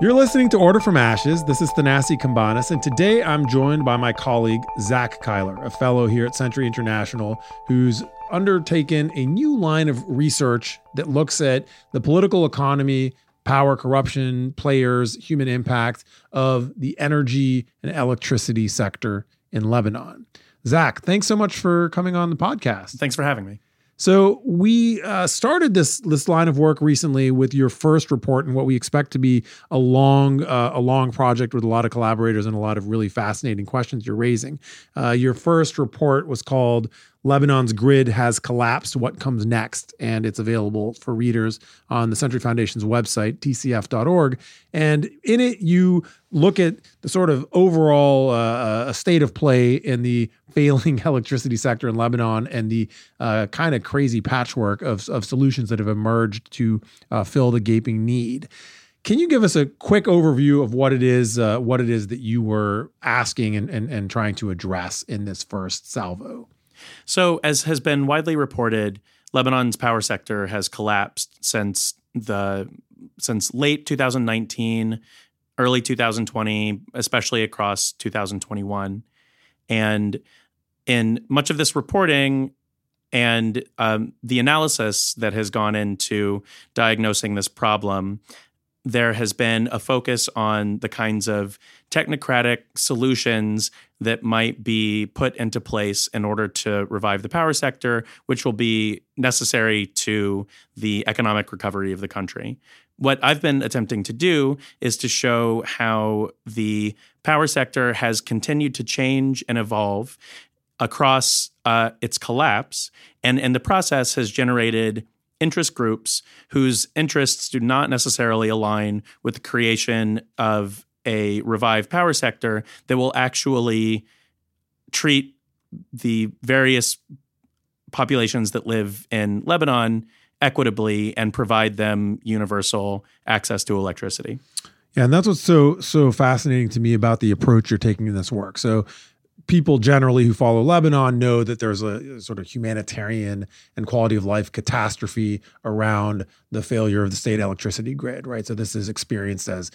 You're listening to Order from Ashes. This is Thanasi Cambanis, and today I'm joined by my colleague, Zack Cuyler, a fellow here at Century International who's undertaken a new line of research that looks at the political economy, power, corruption, players, human impact of the energy and electricity sector in Lebanon. Zack, thanks so much for coming on the podcast. Thanks for having me. So we uh, started this this line of work recently with your first report and what we expect to be a long uh, a long project with a lot of collaborators and a lot of really fascinating questions you're raising. Uh, your first report was called Lebanon's grid has collapsed. What comes next? And it's available for readers on the Century Foundation's website, tcf.org. And in it, you look at the sort of overall uh, state of play in the failing electricity sector in Lebanon and the uh, kind of crazy patchwork of, of solutions that have emerged to uh, fill the gaping need. Can you give us a quick overview of what it is, uh, what it is that you were asking and, and, and trying to address in this first salvo? So, as has been widely reported, Lebanon's power sector has collapsed since the since late 2019, early 2020, especially across 2021. And in much of this reporting and um, the analysis that has gone into diagnosing this problem, there has been a focus on the kinds of technocratic solutions that might be put into place in order to revive the power sector, which will be necessary to the economic recovery of the country. What I've been attempting to do is to show how the power sector has continued to change and evolve across uh, its collapse, and in the process has generated interest groups whose interests do not necessarily align with the creation of a revived power sector that will actually treat the various populations that live in Lebanon equitably and provide them universal access to electricity. Yeah, and that's what's so so fascinating to me about the approach you're taking in this work. So people generally who follow Lebanon know that there's a, sort of humanitarian and quality of life catastrophe around the failure of the state electricity grid, right? So this is experienced as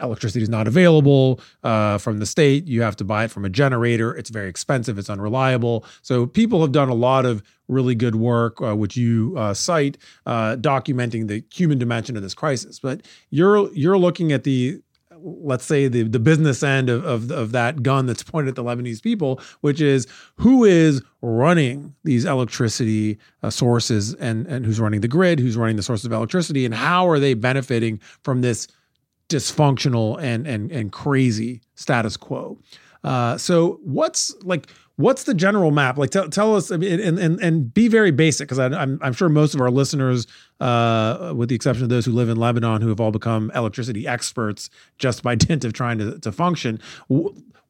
electricity is not available uh, from the state. You have to buy it from a generator. It's very expensive. It's unreliable. So people have done a lot of really good work, uh, which you uh, cite, uh, documenting the human dimension of this crisis. But you're you're looking at the let's say the the business end of, of, of that gun that's pointed at the Lebanese people, which is who is running these electricity uh, sources and and who's running the grid, who's running the sources of electricity, and how are they benefiting from this dysfunctional and and and crazy status quo. Uh, so what's like what's the general map? Like tell, tell us and, and and be very basic because I'm, I'm sure most of our listeners uh, with the exception of those who live in lebanon who have all become electricity experts just by dint of trying to, to function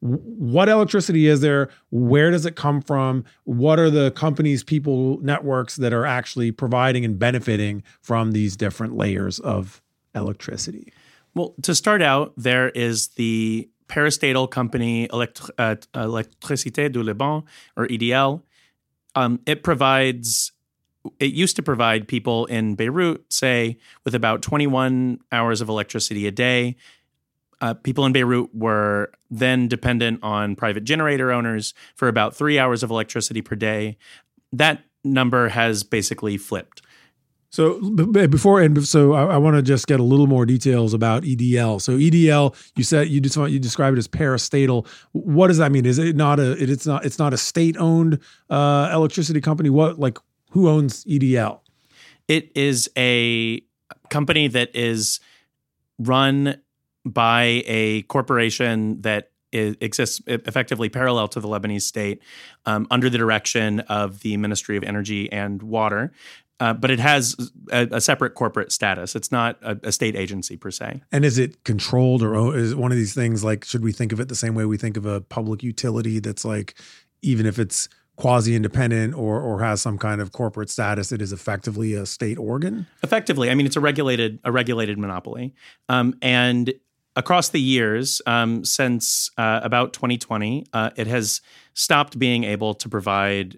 what electricity is there? Where does it come from? What are the companies people networks that are actually providing and benefiting from these different layers of electricity well, to start out, there is the parastatal company uh, Électricité du Liban, or EDL. Um, it provides, it used to provide people in Beirut, say, with about 21 hours of electricity a day. Uh, people in Beirut were then dependent on private generator owners for about three hours of electricity per day. That number has basically flipped. So before and so I, I want to just get a little more details about EDL. So EDL, you said you just you describe it as parastatal. What does that mean? Is it not a it, it's not it's not a state owned uh, electricity company? What like who owns EDL? It is a company that is run by a corporation that is, exists effectively parallel to the Lebanese state um, under the direction of the Ministry of Energy and Water. Uh, but it has a, a, separate corporate status. It's not a, a, state agency per se. And is it controlled, or is it one of these things like should we think of it the same way we think of a public utility that's like, even if it's quasi independent or or has some kind of corporate status, it is effectively a state organ? Effectively, I mean, it's a regulated a regulated monopoly, um, and across the years um, since uh, about 2020, uh, it has stopped being able to provide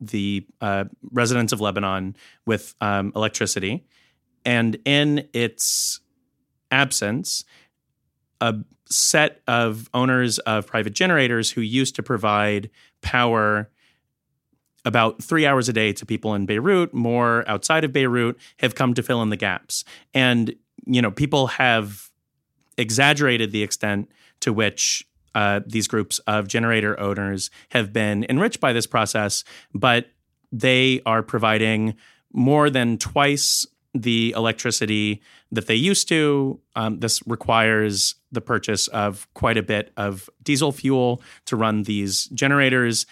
the uh, residents of Lebanon with um, electricity. And in its absence, a set of owners of private generators who used to provide power about three hours a day to people in Beirut, more outside of Beirut, have come to fill in the gaps. And, you know, people have exaggerated the extent to which uh, these groups of generator owners have been enriched by this process, but they are providing more than twice the electricity that they used to. Um, this requires the purchase of quite a bit of diesel fuel to run these generators,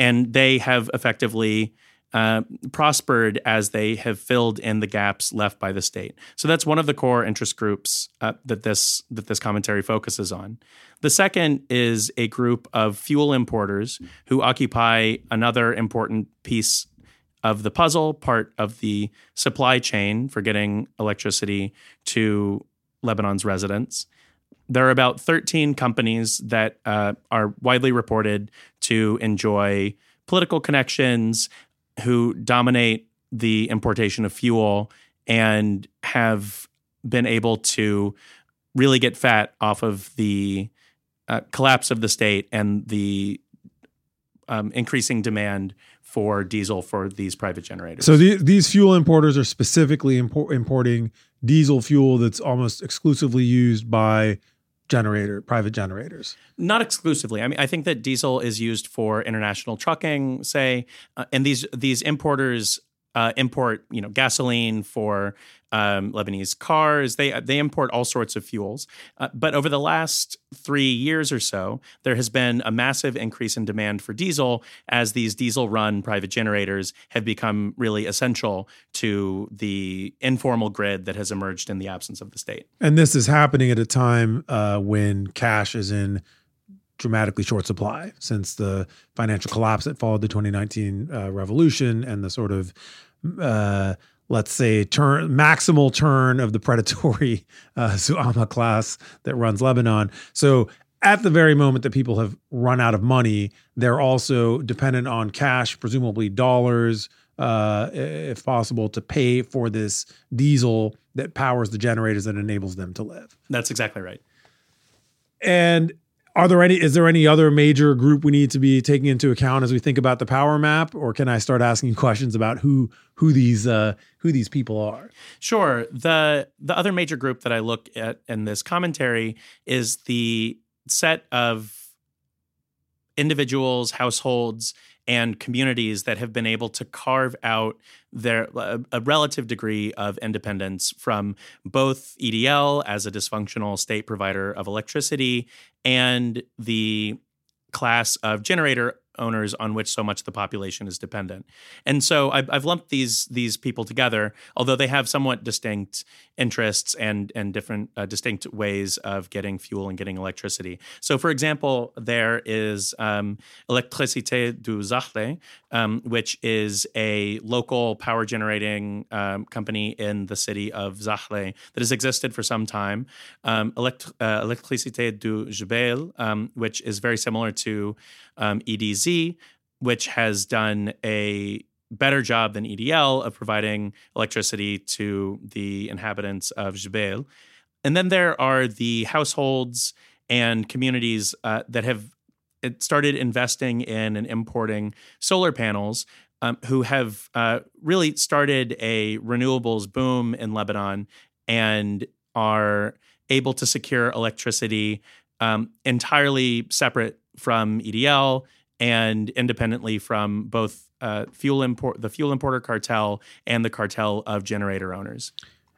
and they have effectively uh, prospered as they have filled in the gaps left by the state. So that's one of the core interest groups uh, that this that this commentary focuses on. The second is a group of fuel importers who occupy another important piece of the puzzle, part of the supply chain for getting electricity to Lebanon's residents. There are about 13 companies that uh, are widely reported to enjoy political connections, who dominate the importation of fuel and have been able to really get fat off of the uh, collapse of the state and the um, increasing demand for diesel for these private generators. So the, these fuel importers are specifically import, importing diesel fuel that's almost exclusively used by generator private generators? Not exclusively. I mean i think that diesel is used for international trucking say uh, and these these importers uh, import you know gasoline for um, Lebanese cars. They they import all sorts of fuels. Uh, but over the last three years or so, there has been a massive increase in demand for diesel as these diesel run private generators have become really essential to the informal grid that has emerged in the absence of the state. And this is happening at a time uh, when cash is in dramatically short supply since the financial collapse that followed the 2019 uh, revolution and the sort of uh, let's say turn maximal turn of the predatory uh, Zuama class that runs Lebanon. So at the very moment that people have run out of money, they're also dependent on cash, presumably dollars, uh, if possible, to pay for this diesel that powers the generators that enables them to live. That's exactly right. And are there any is there any other major group we need to be taking into account as we think about the power map? Or can i start asking questions about who who these uh, who these people are? Sure. The the other major group that i look at in this commentary is the set of individuals households and communities that have been able to carve out their a, relative degree of independence from both EDL as a dysfunctional state provider of electricity and the class of generator owners on which so much of the population is dependent. And so I've, I've, lumped these these people together, although they have somewhat distinct interests and and different uh, distinct ways of getting fuel and getting electricity. So, for example, there is um, Electricité du Zahle, um, which is a local power generating um, company in the city of Zahle that has existed for some time. Um, Elect- uh, Electricité du Jbeil, um, which is very similar to um, Which has done a better job than EDL of providing electricity to the inhabitants of Jbeil. And then there are the households and communities uh, that have started investing in and importing solar panels, um, who have uh, really started a renewables boom in Lebanon and are able to secure electricity um, entirely separate from EDL and independently from both uh, fuel import, the fuel importer cartel, and the cartel of generator owners.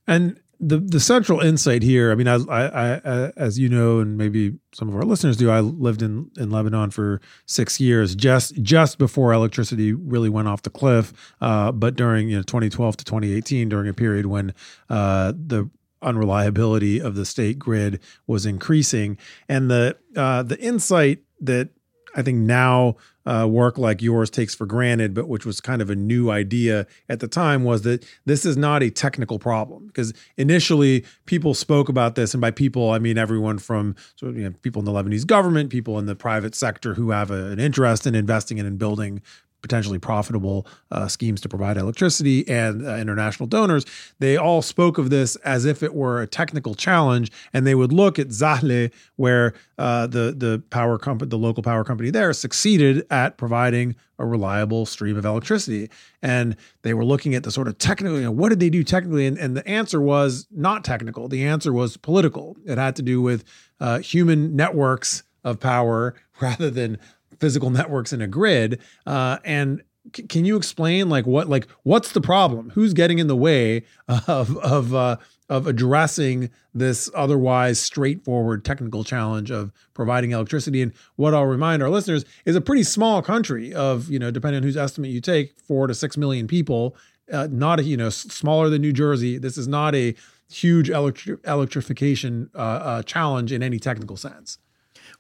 And the the central insight here, I mean, I, I, I, as you know, and maybe some of our listeners do, I lived in in Lebanon for six years, just just before electricity really went off the cliff. Uh, but during you know 2012 to 2018, during a period when uh, the unreliability of the state grid was increasing, and the uh, the insight that I think now uh, work like yours takes for granted, but which was kind of a new idea at the time, was that this is not a technical problem. Because initially people spoke about this, and by people I mean everyone from you know, people in the Lebanese government, people in the private sector who have a, an interest in investing in and in building potentially profitable uh, schemes to provide electricity and uh, international donors, they all spoke of this as if it were a technical challenge, and they would look at Zahle, where uh, the the power company, the local power company there, succeeded at providing a reliable stream of electricity, and they were looking at the sort of technical, you know, what did they do technically, and, and the answer was not technical. The answer was political. It had to do with uh, human networks of power rather than physical networks in a grid. Uh, and c- can you explain like what like what's the problem? Who's getting in the way of of uh, of addressing this otherwise straightforward technical challenge of providing electricity? And what I'll remind our listeners is a pretty small country of you know depending on whose estimate you take, four to six million people. Uh, not a you know smaller than New Jersey. This is not a huge electri- electrification uh, uh, challenge in any technical sense.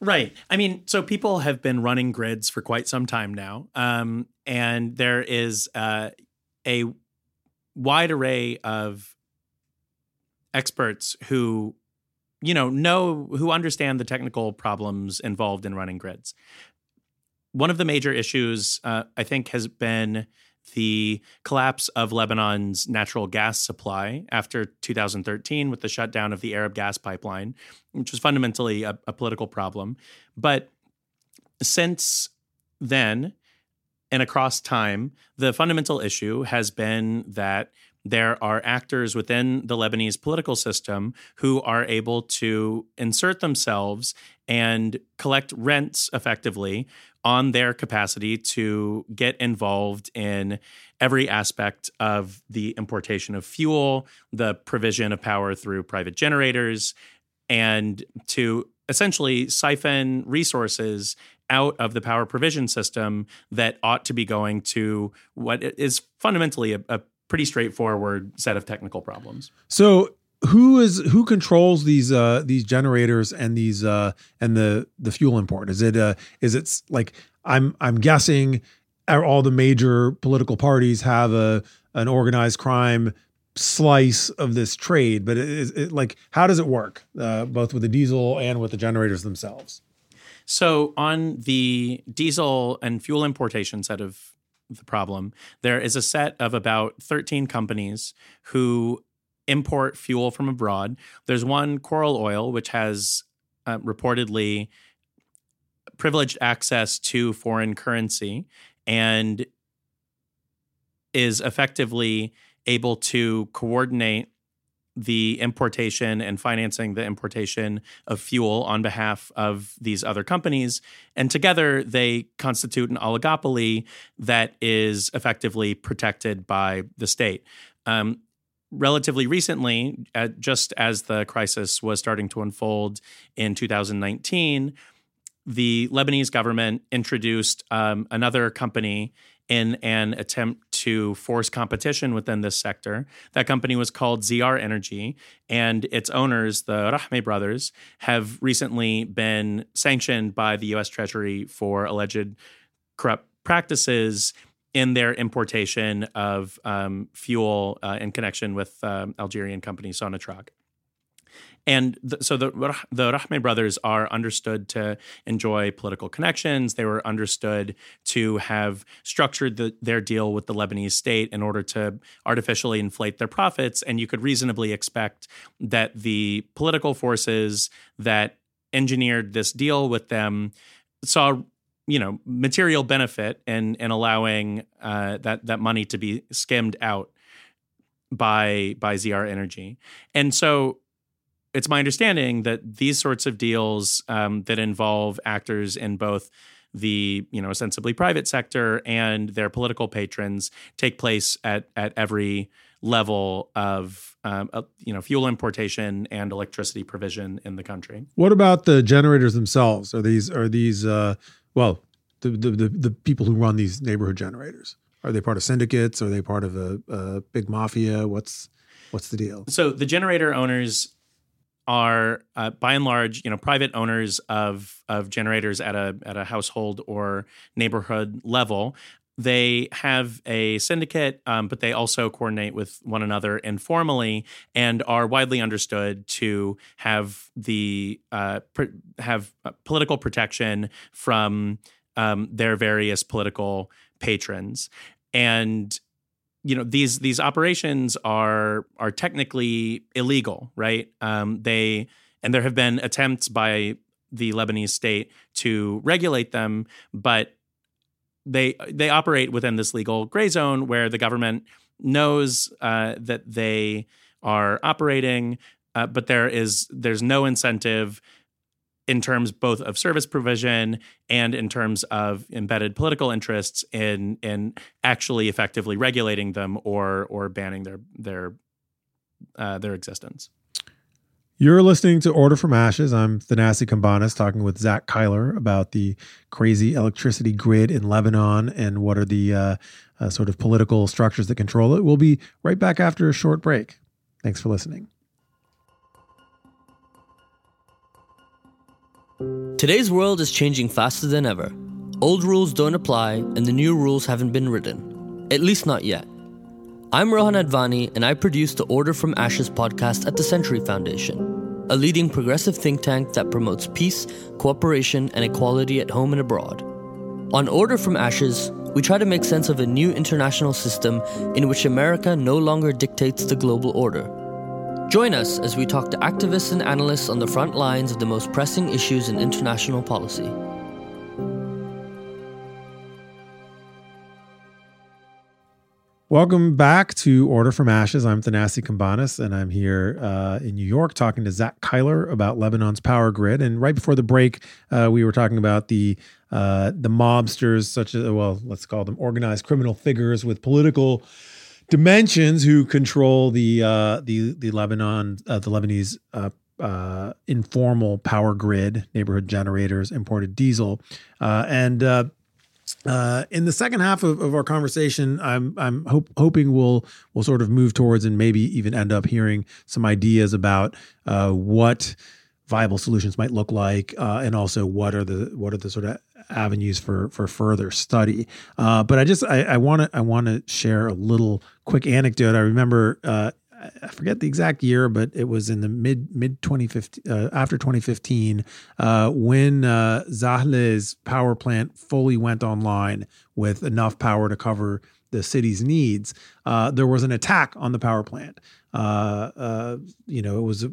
Right. I mean, so people have been running grids for quite some time now, um, and there is uh, a wide array of experts who, you know, know who understand the technical problems involved in running grids. One of the major issues, uh, I think, has been the collapse of Lebanon's natural gas supply after 2013 with the shutdown of the Arab gas pipeline, which was fundamentally a, a political problem. But since then, and across time, the fundamental issue has been that there are actors within the Lebanese political system who are able to insert themselves and collect rents effectively on their capacity to get involved in every aspect of the importation of fuel, the provision of power through private generators, and to essentially siphon resources out of the power provision system that ought to be going to what is fundamentally a, a pretty straightforward set of technical problems. So who is who controls these uh these generators and these uh and the the fuel import is it uh is it like i'm i'm guessing all the major political parties have a an organized crime slice of this trade but it is it, like how does it work uh both with the diesel and with the generators themselves so on the diesel and fuel importation set of the problem there is a set of about 13 companies who import fuel from abroad. There's one Coral Oil, which has uh, reportedly privileged access to foreign currency and is effectively able to coordinate the importation and financing the importation of fuel on behalf of these other companies. And together they constitute an oligopoly that is effectively protected by the state. Um, relatively recently, uh, just as the crisis was starting to unfold in 2019, the Lebanese government introduced um, another company in an attempt to force competition within this sector. That company was called ZR Energy, and its owners, the Rahme brothers, have recently been sanctioned by the US Treasury for alleged corrupt practices in their importation of um, fuel uh, in connection with um, Algerian company Sonatrach. And so the the Rahme brothers are understood to enjoy political connections. They were understood to have structured the, their deal with the Lebanese state in order to artificially inflate their profits. And you could reasonably expect that the political forces that engineered this deal with them saw you know material benefit in in allowing uh, that that money to be skimmed out by by ZR Energy, and so it's my understanding that these sorts of deals um, that involve actors in both the you know ostensibly private sector and their political patrons take place at at every level of um, uh, you know fuel importation and electricity provision in the country. What about the generators themselves? Are these are these uh, well, the, the, the the people who run these neighborhood generators are they part of syndicates? Are they part of a, a big mafia? What's what's the deal? So the generator owners are uh, by and large, you know, private owners of of generators at a at a household or neighborhood level. They have a syndicate, um, but they also coordinate with one another informally and are widely understood to have the uh, pr- have political protection from um, their various political patrons, and you know these these operations are are technically illegal, right? Um, they and there have been attempts by the Lebanese state to regulate them, but they they operate within this legal gray zone where the government knows uh, that they are operating, uh, but there is there's no incentive in terms both of service provision and in terms of embedded political interests in in actually effectively regulating them or or banning their their uh, their existence. You're listening to Order from Ashes. I'm Thanasi Cambanis talking with Zack Cuyler about the crazy electricity grid in Lebanon and what are the uh, uh, sort of political structures that control it. We'll be right back after a short break. Thanks for listening. Today's world is changing faster than ever. Old rules don't apply, and the new rules haven't been written. At least not yet. I'm Rohan Advani, and I produce the Order from Ashes podcast at the Century Foundation, a leading progressive think tank that promotes peace, cooperation, and equality at home and abroad. On Order from Ashes, we try to make sense of a new international system in which America no longer dictates the global order. Join us as we talk to activists and analysts on the front lines of the most pressing issues in international policy. Welcome back to Order from Ashes. I'm Thanasi Cambanis, and I'm here uh, in New York talking to Zack Cuyler about Lebanon's power grid. And right before the break, uh, we were talking about the uh, the mobsters, such as well, let's call them organized criminal figures with political dimensions, who control the uh, the the Lebanon uh, the Lebanese uh, uh, informal power grid, neighborhood generators, imported diesel, uh, and uh, in the second half of, of our conversation, I'm I'm hope, hoping we'll we'll sort of move towards and maybe even end up hearing some ideas about what viable solutions might look like, uh, and also what are the what are the sort of avenues for for further study. Uh, but I just I want to I want to share a little quick anecdote. I remember uh, I forget the exact year, but it was in the mid mid 2015 uh, after 2015 uh, when uh, Zahle's power plant fully went online with enough power to cover the city's needs. Uh, there was an attack on the power plant. Uh, uh, you know, it was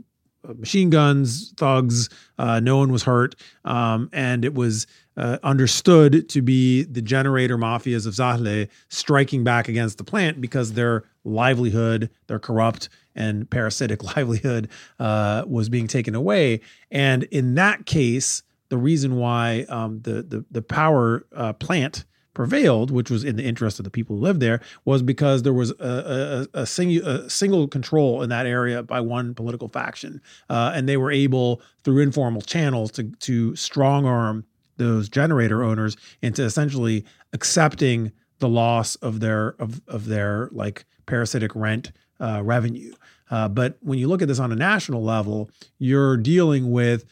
machine guns, thugs. no one was hurt, um, and it was uh, understood to be the generator mafias of Zahle striking back against the plant because their livelihood, their corrupt and parasitic livelihood, uh, was being taken away. And in that case, the reason why um, the, the the power uh, plant prevailed, which was in the interest of the people who lived there, was because there was a, a, a, a single control in that area by one political faction, uh, and they were able through informal channels to to strong arm those generator owners into essentially accepting the loss of their of of their like parasitic rent uh, revenue. Uh, but when you look at this on a national level, you're dealing with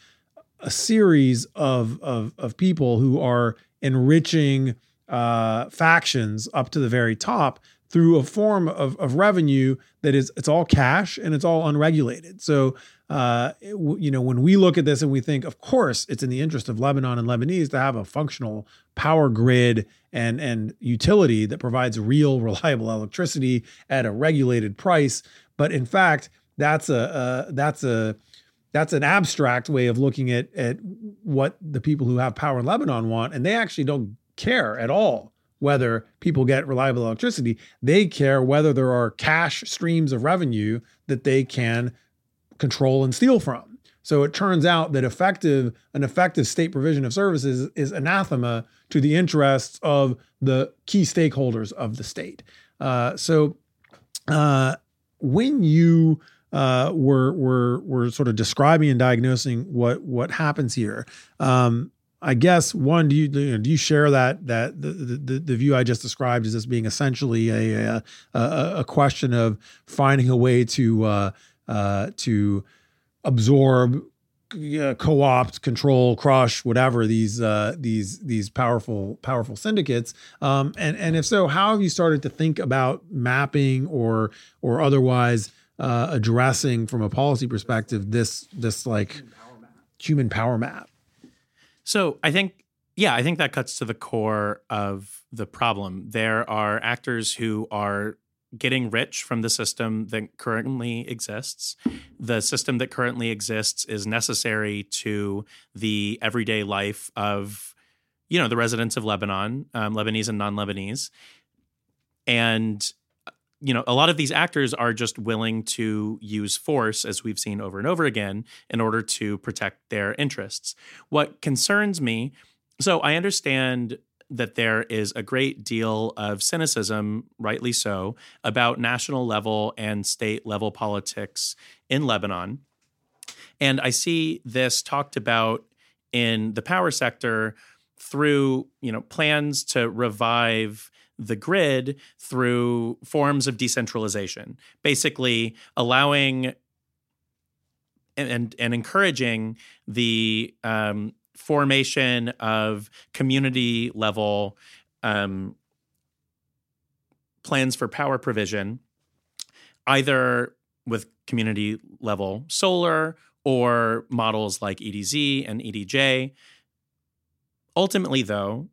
a series of of, of people who are enriching uh, factions up to the very top through a form of, of revenue that is it's all cash and it's all unregulated. So uh, you know when we look at this and we think, of course, it's in the interest of Lebanon and Lebanese to have a functional power grid and and utility that provides real, reliable electricity at a regulated price. But in fact, that's a that's a that's an abstract way of looking at at what the people who have power in Lebanon want, and they actually don't care at all whether people get reliable electricity. They care whether there are cash streams of revenue that they can control and steal from. So it turns out that effective an effective state provision of services is anathema to the interests of the key stakeholders of the state. Uh, so uh, when you uh, were were were sort of describing and diagnosing what what happens here, um, I guess one, do you do you share that that the, the, the view I just described as this being essentially a a, a question of finding a way to uh, uh, to absorb, uh, co-opt, control, crush, whatever these uh, these these powerful powerful syndicates, um, and and if so, how have you started to think about mapping or or otherwise uh, addressing from a policy perspective this this like human power map? So I think Yeah, I think that cuts to the core of the problem. There are actors who are getting rich from the system that currently exists. The system that currently exists is necessary to the everyday life of, you know, the residents of Lebanon, um, Lebanese and non-Lebanese, and you know, a lot of these actors are just willing to use force, as we've seen over and over again, in order to protect their interests. What concerns me so I understand that there is a great deal of cynicism, rightly so, about national level and state level politics in Lebanon. And I see this talked about in the power sector through, you know, plans to revive the grid through forms of decentralization, basically allowing and, and, and encouraging the um, formation of community level um, plans for power provision, either with community level solar or models like EDZ and EDJ. Ultimately, though,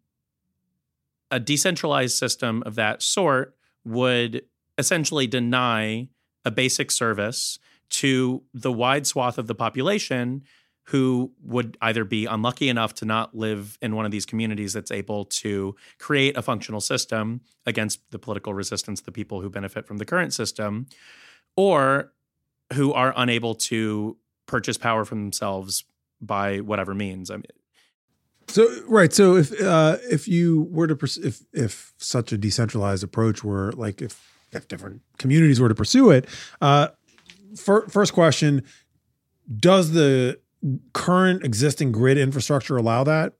a decentralized system of that sort would essentially deny a basic service to the wide swath of the population who would either be unlucky enough to not live in one of these communities that's able to create a functional system against the political resistance of the people who benefit from the current system, or who are unable to purchase power for themselves by whatever means. I mean, so right, so if uh, if you were to pers- if if such a decentralized approach were like if if different communities were to pursue it, uh, fir- first question: Does the current existing grid infrastructure allow that?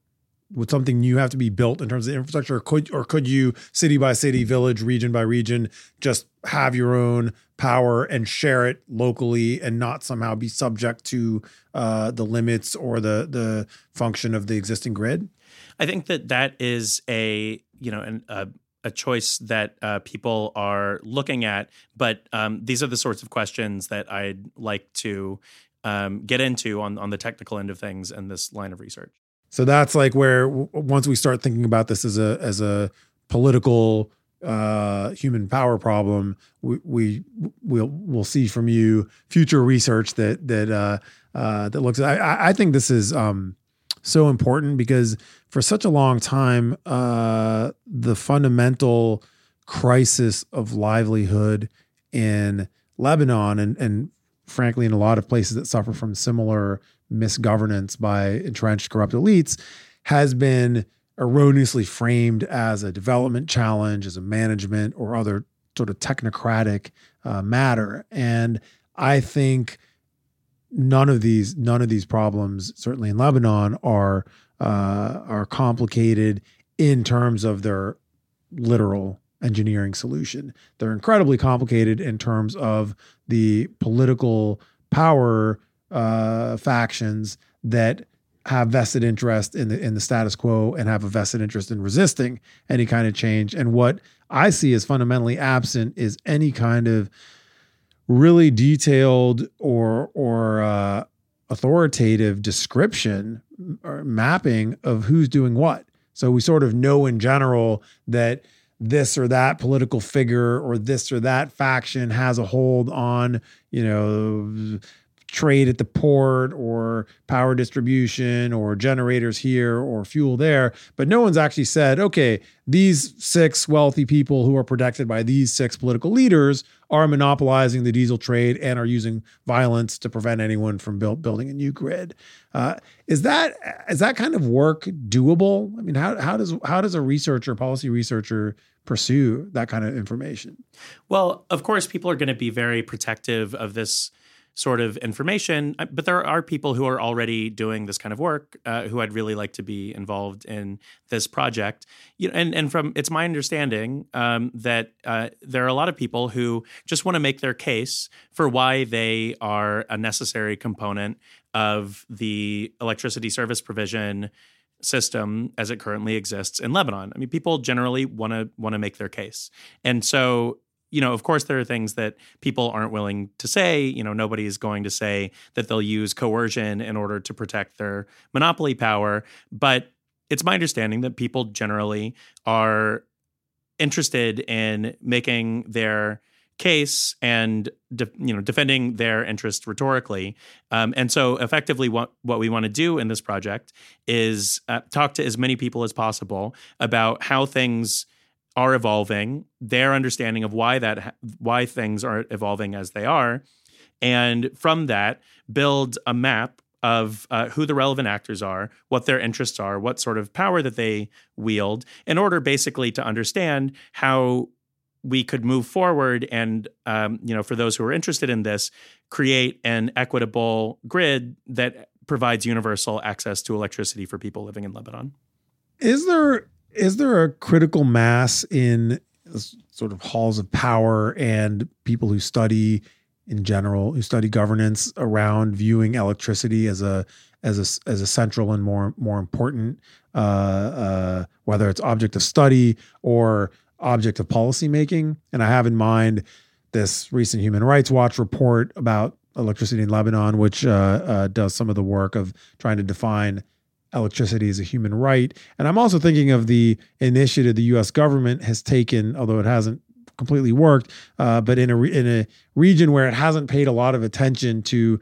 Would something new have to be built in terms of infrastructure, or could or could you city by city, village, region by region, just have your own power and share it locally, and not somehow be subject to uh, the limits or the the function of the existing grid? I think that that is a you know an, a a choice that uh, people are looking at, but um, these are the sorts of questions that I'd like to um, get into on on the technical end of things and this line of research. So that's like where w- once we start thinking about this as a as a political uh, human power problem, we, we will we'll see from you future research that that uh, uh, that looks. I, I think this is um, so important because for such a long time, uh, the fundamental crisis of livelihood in Lebanon and and frankly, in a lot of places that suffer from similar misgovernance by entrenched corrupt elites, has been erroneously framed as a development challenge, as a management or other sort of technocratic uh, matter. And I think none of these none of these problems, certainly in Lebanon, are uh, are complicated in terms of their literal engineering solution. They're incredibly complicated in terms of the political power uh, factions that have vested interest in the in the status quo and have a vested interest in resisting any kind of change. And what I see as fundamentally absent is any kind of really detailed or or uh, authoritative description or mapping of who's doing what. So we sort of know in general that this or that political figure or this or that faction has a hold on, you know, trade at the port or power distribution or generators here or fuel there. But no one's actually said, okay, these six wealthy people who are protected by these six political leaders are monopolizing the diesel trade and are using violence to prevent anyone from build, building a new grid. Uh, is that is that kind of work doable? I mean, how how does how does a researcher, policy researcher, pursue that kind of information? Well, of course, people are going to be very protective of this sort of information. Uh, but there are people who are already doing this kind of work uh, who I'd really like to be involved in this project. You know, and and from it's my understanding um, that uh, there are a lot of people who just want to make their case for why they are a necessary component of the electricity service provision system as it currently exists in Lebanon. I mean, people generally want to want to make their case, and so you know, of course, there are things that people aren't willing to say. You know, nobody is going to say that they'll use coercion in order to protect their monopoly power. But it's my understanding that people generally are interested in making their case and de- you know defending their interest rhetorically um, and so effectively what what we want to do in this project is uh, talk to as many people as possible about how things are evolving their understanding of why that why things are evolving as they are and from that build a map of uh, who the relevant actors are, what their interests are, what sort of power that they wield, in order basically to understand how we could move forward and, um, you know, for those who are interested in this, create an equitable grid that provides universal access to electricity for people living in Lebanon. Is there is there a critical mass in sort of halls of power and people who study in general who study governance around viewing electricity as a as a as a central and more more important uh, uh, whether it's object of study or object of policy making. And I have in mind this recent Human Rights Watch report about electricity in Lebanon, which uh, uh does some of the work of trying to define electricity is a human right. And I'm also thinking of the initiative the U.S. government has taken, although it hasn't completely worked, uh, but in a re- in a region where it hasn't paid a lot of attention to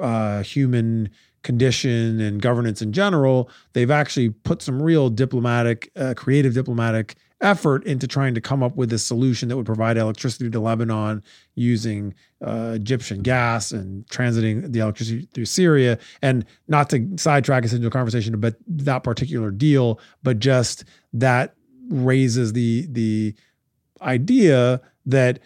uh, human condition and governance in general, they've actually put some real diplomatic, uh, creative diplomatic effort into trying to come up with a solution that would provide electricity to Lebanon using uh, Egyptian gas and transiting the electricity through Syria. And not to sidetrack us into a conversation about that particular deal, but just that raises the the idea that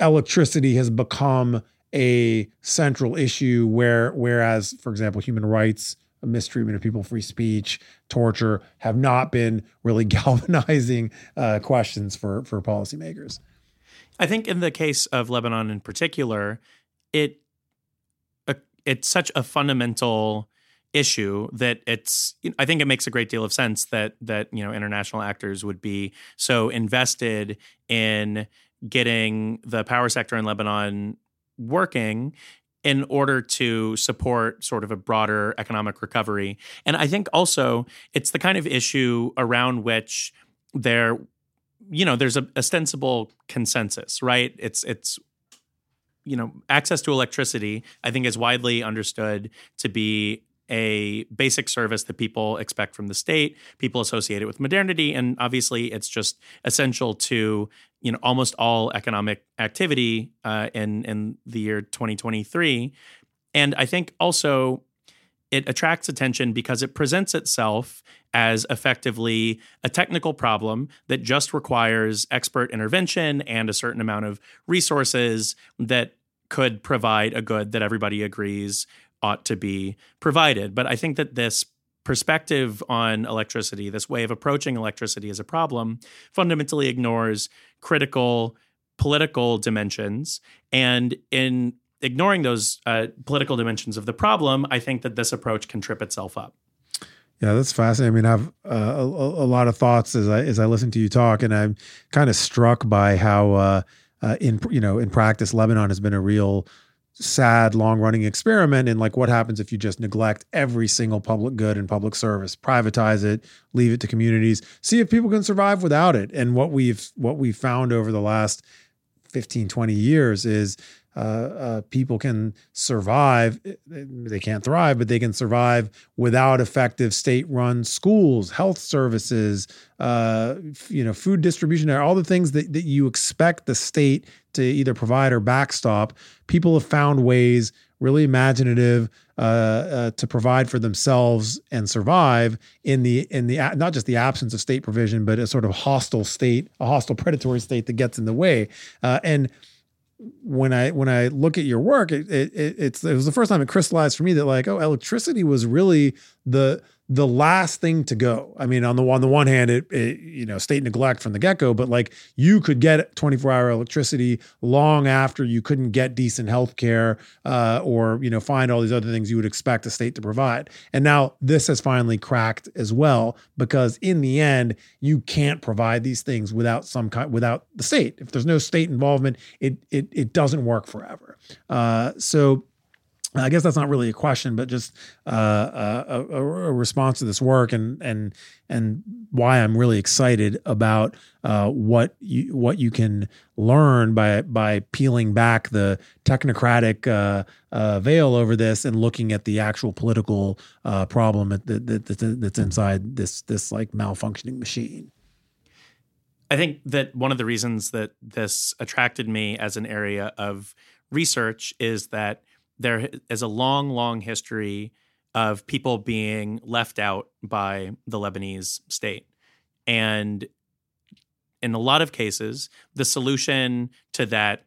electricity has become a central issue where whereas for example human rights mistreatment of people free speech torture have not been really galvanizing uh, questions for for policymakers. I think in the case of lebanon in particular it uh, it's such a fundamental issue that it's I think it makes a great deal of sense that that you know international actors would be so invested in getting the power sector in Lebanon working in order to support sort of a broader economic recovery. And I think also it's the kind of issue around which there you know there's a ostensible consensus, right? It's it's you know access to electricity I think is widely understood to be a basic service that people expect from the state. People associate it with modernity, and obviously, it's just essential to you know almost all economic activity uh, in in the year 2023. And I think also it attracts attention because it presents itself as effectively a technical problem that just requires expert intervention and a certain amount of resources that could provide a good that everybody agrees ought to be provided. But I think that this perspective on electricity, this way of approaching electricity as a problem, fundamentally ignores critical political dimensions. And in ignoring those uh, political dimensions of the problem, I think that this approach can trip itself up. Yeah, that's fascinating. I mean, I have uh, a, a, lot of thoughts as I as I listen to you talk, and I'm kind of struck by how uh, uh, in you know in practice, Lebanon has been a real sad long running experiment in like what happens if you just neglect every single public good and public service? Privatize it leave it to communities see if people can survive without it. And what we've what we've found over the last 15 20 years is uh, uh, people can survive. They can't thrive, but they can survive without effective state-run schools, health services, uh, you know, food distribution, all the things that, that you expect the state to either provide or backstop. People have found ways, really imaginative, uh, uh, to provide for themselves and survive in the in the not just the absence of state provision, but a sort of hostile state, a hostile predatory state that gets in the way, uh, and when I when I look at your work, it, it, it's it was the first time it crystallized for me that like oh electricity was really the the last thing to go. I mean, on the on the one hand, it, it you know state neglect from the get go, but like you could get 24 hour electricity long after you couldn't get decent health care uh, or you know find all these other things you would expect a state to provide. And now this has finally cracked as well because in the end, you can't provide these things without some kind without the state. If there's no state involvement, it it it doesn't work forever. Uh, so I guess that's not really a question, but just uh, a, a, a, response to this work and and and why I'm really excited about uh, what you what you can learn by by peeling back the technocratic uh, uh veil over this and looking at the actual political uh, problem that, that, that, that's inside this this like malfunctioning machine. I think that one of the reasons that this attracted me as an area of research is that there is a long, long history of people being left out by the Lebanese state. And in a lot of cases, the solution to that,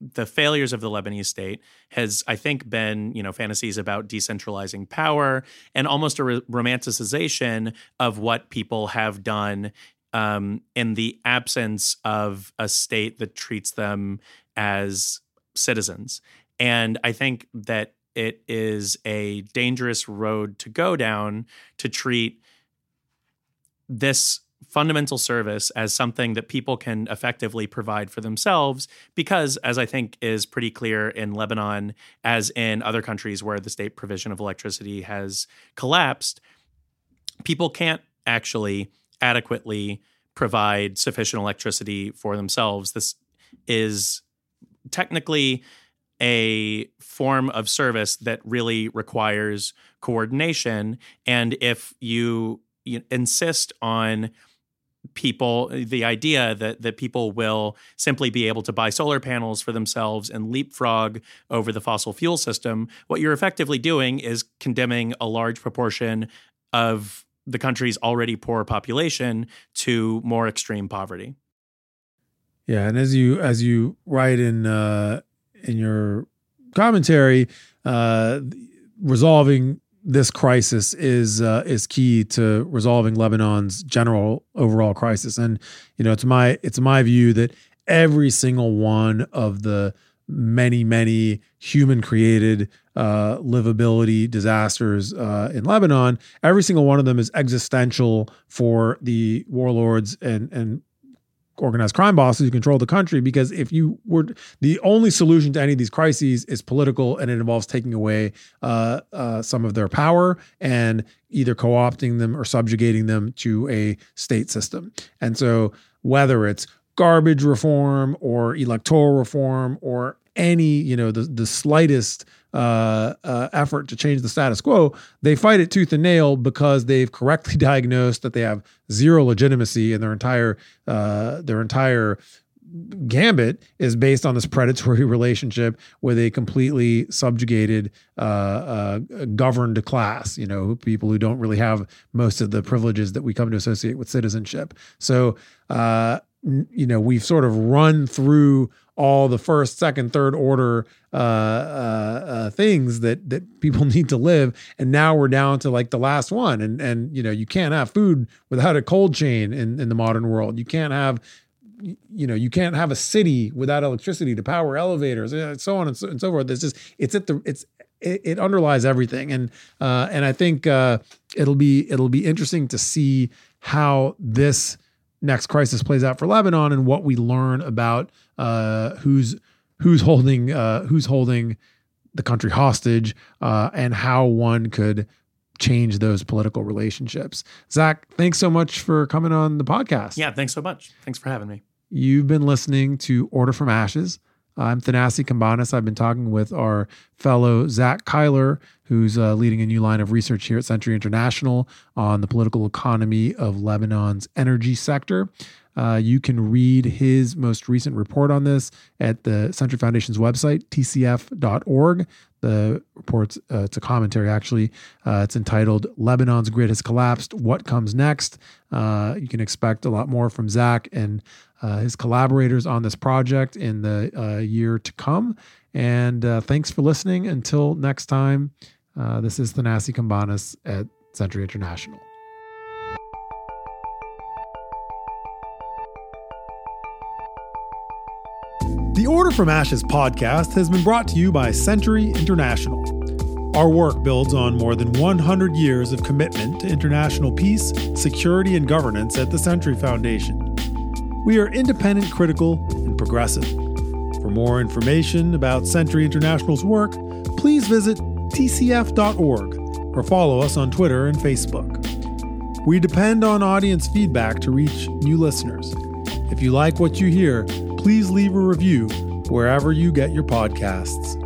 the failures of the Lebanese state, has, I think, been, you know, fantasies about decentralizing power and almost a re- romanticization of what people have done um, in the absence of a state that treats them as citizens. And I think that it is a dangerous road to go down to treat this fundamental service as something that people can effectively provide for themselves because as i think is pretty clear in lebanon as in other countries where the state provision of electricity has collapsed people can't actually adequately provide sufficient electricity for themselves. This is technically a form of service that really requires coordination. And if you, you insist on people the idea that that people will simply be able to buy solar panels for themselves and leapfrog over the fossil fuel system what you're effectively doing is condemning a large proportion of the country's already poor population to more extreme poverty yeah and as you as you write in uh in your commentary, uh, resolving this crisis is uh, is key to resolving Lebanon's general overall crisis. And you know, it's my it's my view that every single one of the many many human created uh, livability disasters uh, in Lebanon, every single one of them is existential for the warlords and and organized crime bosses who control the country because if you were the only solution to any of these crises is political and it involves taking away uh, uh, some of their power and either co-opting them or subjugating them to a state system. And so whether it's garbage reform or electoral reform or any you know the the slightest uh, uh, effort to change the status quo, they fight it tooth and nail because they've correctly diagnosed that they have zero legitimacy and their entire uh, their entire gambit is based on this predatory relationship with a completely subjugated, uh, uh, governed class. You know, people who don't really have most of the privileges that we come to associate with citizenship. So, you know, we've sort of run through all the first, second, third order uh, uh, uh, things that that people need to live, and now we're down to like the last one. And and you know, you can't have food without a cold chain in in the modern world. You can't have you know you can't have a city without electricity to power elevators and so on and so, and so forth it's just it's at the it's it, it underlies everything and uh and i think uh it'll be it'll be interesting to see how this next crisis plays out for Lebanon and what we learn about uh, who's who's holding uh, who's holding the country hostage uh, and how one could change those political relationships. Zack, thanks so much for coming on the podcast. Yeah, thanks so much. Thanks for having me. You've been listening to Order from Ashes. I'm Thanasi Cambanis. I've been talking with our fellow Zack Cuyler, who's uh, leading a new line of research here at Century International on the political economy of Lebanon's energy sector. Uh, you can read his most recent report on this at the Century Foundation's website, tcf.org. The report's uh, it's a commentary actually. Uh, it's entitled "Lebanon's Grid Has Collapsed. What Comes Next." Uh, you can expect a lot more from Zack and uh, his collaborators on this project in the uh, year to come. And thanks for listening. Until next time, this is Thanasi Cambanis at Century International. Order from Ashes podcast has been brought to you by Century International. Our work builds on more than 100 years of commitment to international peace, security, and governance at the Century Foundation. We are independent, critical, and progressive. For more information about Century International's work, please visit tcf.org or follow us on Twitter and Facebook. We depend on audience feedback to reach new listeners. If you like what you hear, please leave a review wherever you get your podcasts.